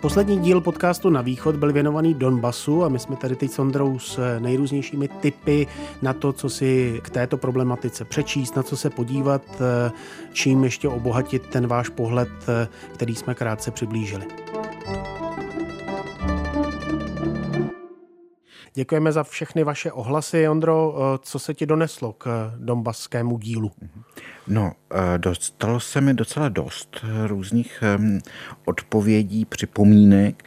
Poslední díl podcastu Na východ byl věnovaný Donbasu a my jsme tady teď s Ondrou s nejrůznějšími typy na to, co si k této problematice přečíst, na co se podívat, čím ještě obohatit ten váš pohled, který jsme krátce přiblížili. Děkujeme za všechny vaše ohlasy. Ondro, co se ti doneslo k dombaskému dílu? No, eh, dostalo se mi docela dost různých ehm, odpovědí, připomínek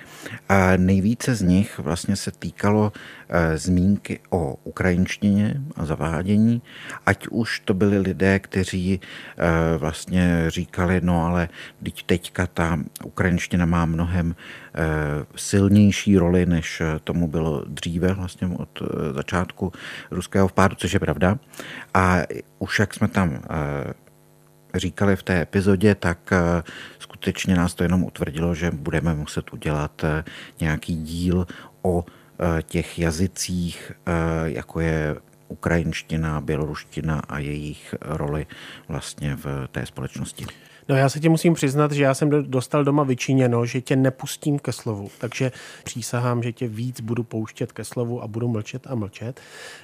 a nejvíce z nich vlastně se týkalo eh, zmínky o ukrajinštině a zavádění, ať už to byli lidé, kteří eh, vlastně říkali, no ale teď teďka ta ukrajinština má mnohem silnější roli, než tomu bylo dříve vlastně od začátku ruského vpádu, což je pravda. A už jak jsme tam říkali v té epizodě, tak eh, skutečně nás to jenom utvrdilo, že budeme muset udělat eh, nějaký díl o eh, těch jazycích, jako je ukrajinština, běloruština a jejich roli vlastně v té společnosti. No já se ti musím přiznat, že já jsem dostal doma vyčiněno, že tě nepustím ke slovu, takže přísahám, že tě víc budu pouštět ke slovu a budu mlčet a mlčet.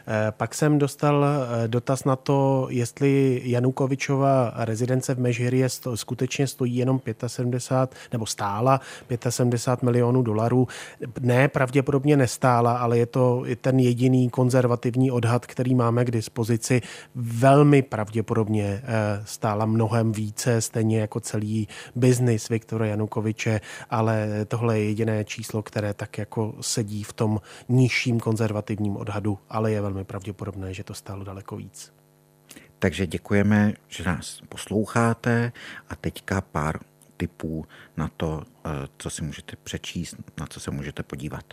Eh, pak jsem dostal eh, dotaz na to, jestli Janukovičova rezidence v Mežhirie skutečně stojí jenom 75, nebo stála 75 milionů dolarů. Ne, pravděpodobně nestála, ale je to ten jediný konzervativní odhad, který máme k dispozici. Velmi pravděpodobně eh, stála mnohem více, stejně stejně jako celý biznis Viktora Janukoviče, ale tohle je jediné číslo, které tak jako sedí v tom nižším konzervativním odhadu, ale je velmi pravděpodobné, že to stálo daleko víc. Takže děkujeme, že nás posloucháte a teďka pár tipů na to, eh, co si můžete přečíst, na co se můžete podívat.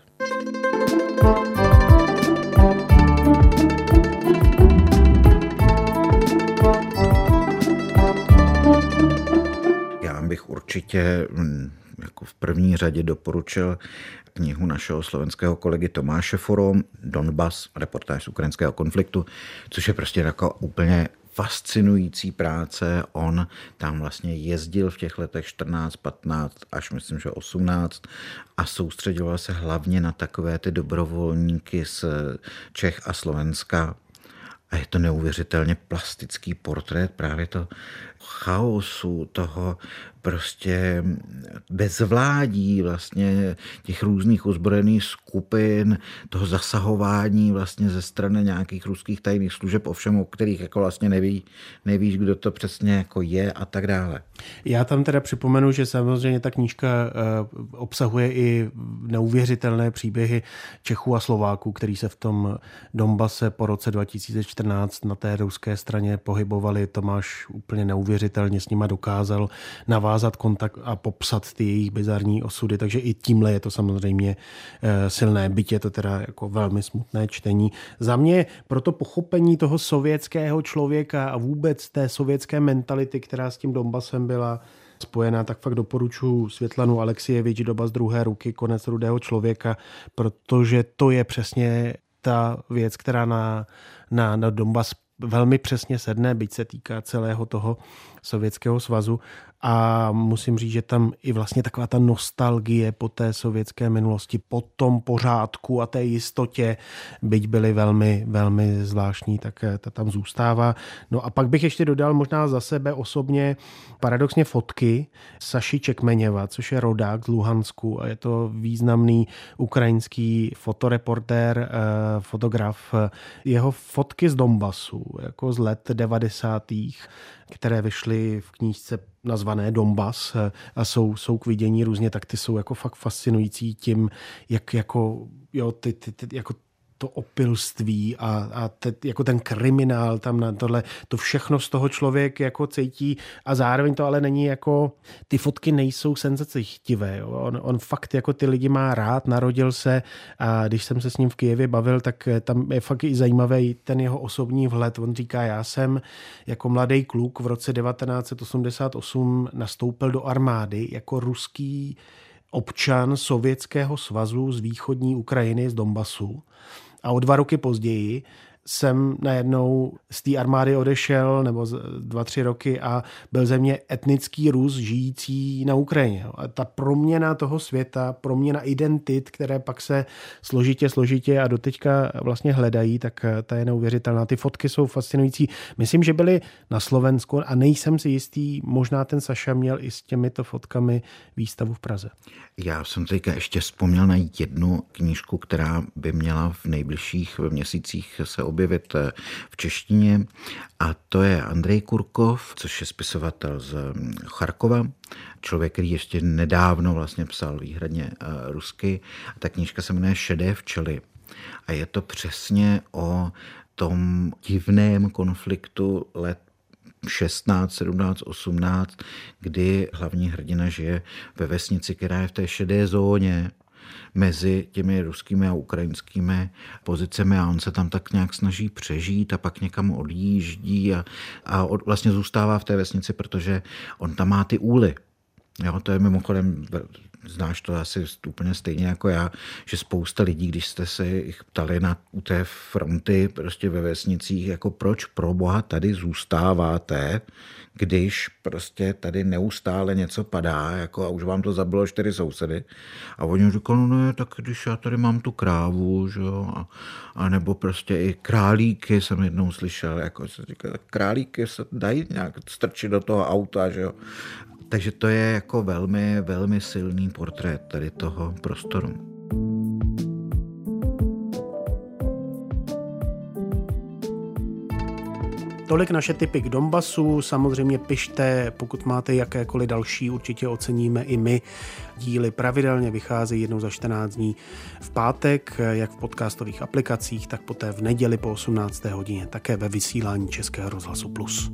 bych určitě hm, jako v první řadě doporučil knihu našeho slovenského kolegy Tomáše Foro, Donbas, reportáž z ukrajinského konfliktu, což je prostě jako úplně fascinující práce. On tam vlastně jezdil v těch letech 14, 15 až myslím, že 18 a soustředoval se hlavně na takové ty dobrovolníky z Čech a Slovenska. A je to neuvěřitelně plastický portrét právě to chaosu, toho prostě bezvládí vlastně těch různých ozbrojených skupin, toho zasahování vlastně ze strany nějakých ruských tajných služeb, ovšem o kterých jako vlastně neví, nevíš, kdo to přesně jako je a tak dále. Já tam teda připomenu, že samozřejmě ta knížka eh, obsahuje i neuvěřitelné příběhy Čechů a Slováků, který se v tom Donbase po roce 2014 na té ruské straně pohybovali. Tomáš úplně neuvěřitelně s nima dokázal navázat navázat kontakt a popsat ty jejich bizarní osudy, takže i tímhle je to samozřejmě eh, silné, byť je to teda jako velmi smutné čtení. Za mě pro to pochopení toho sovětského člověka a vůbec té sovětské mentality, která s tím Donbasem byla, spojená, tak fakt doporučuji Světlanu Alexievič, doba z druhé ruky, konec rudého člověka, protože to je přesně ta věc, která na, na, na Donbas velmi přesně sedne, byť se týká celého toho Sovětského svazu a musím říct, že tam i vlastně taková ta nostalgie po té sovětské minulosti, po tom pořádku a té jistotě, byť byly velmi, velmi zvláštní, tak eh, ta tam zůstává. No a pak bych ještě dodal možná za sebe osobně paradoxně fotky Saši Čekmeněva, což je rodák z Luhansku a je to významný ukrajinský fotoreportér, eh, fotograf. Jeho fotky z Donbasu, jako z let 90 které vyšly v knížce nazvané Donbass eh, a jsou, jsou k vidění různě, tak ty jsou jako fakt fascinující tím, jak jako, jo, ty, ty, ty, jako to opilství a, a te, jako ten kriminál tam na tohle, to všechno z toho člověk jako cítí a zároveň to ale není jako, ty fotky nejsou senzacechtivé, jo. On, on fakt jako ty lidi má rád, narodil se a když jsem se s ním v Kijevě bavil, tak tam je fakt i zajímavý ten jeho osobní vhled. On říká, já jsem jako mladý kluk v roce 1988 nastoupil do armády jako ruský občan Sovětského svazu z východní Ukrajiny, z Donbasu. A o dva roky později jsem najednou z té armády odešel, nebo dva, tři roky a byl ze mě etnický Rus žijící na Ukrajině. A ta proměna toho světa, proměna identit, které pak se složitě, složitě a doteďka vlastně hledají, tak ta je neuvěřitelná. Ty fotky jsou fascinující. Myslím, že byly na Slovensku a nejsem si jistý, možná ten Saša měl i s těmito fotkami výstavu v Praze. Já jsem teďka ještě vzpomněl na jednu knížku, která by měla v nejbližších měsících se objevit eh, v češtině a to je Andrej Kurkov, což je spisovatel z hm, Charkova, člověk, který ještě nedávno vlastně psal výhradně eh, rusky. A ta knížka se jmenuje Šedé včely. A je to přesně o tom divném konfliktu let 16, 17, 18, kdy hlavní hrdina žije ve vesnici, která je v té šedé zóně mezi těmi ruskými a ukrajinskými pozicemi a on se tam tak nějak snaží přežít a pak někam odjíždí a, a od, vlastně zůstává v té vesnici, protože on tam má ty úly. Jo, to je mimochodem znáš to asi úplně stejně jako já, že spousta lidí, když jste se jich ptali na, u té fronty prostě ve vesnicích, jako proč pro boha tady zůstáváte, když prostě tady neustále něco padá, jako a už vám to zabilo čtyři sousedy. A oni říkali, no ne, tak když já tady mám tu krávu, že jo, a, a nebo prostě i králíky jsem jednou slyšel, jako se říká, králíky se dají nějak strčit do toho auta, že jo. Takže to je jako velmi, velmi silný portrét tady toho prostoru. Tolik naše typy k Donbasu. Samozřejmě pište, pokud máte jakékoliv další, určitě oceníme i my. Díly pravidelně vycházejí jednou za 14 dní v pátek, jak v podcastových aplikacích, tak poté v neděli po 18. hodině, také ve vysílání Českého rozhlasu Plus.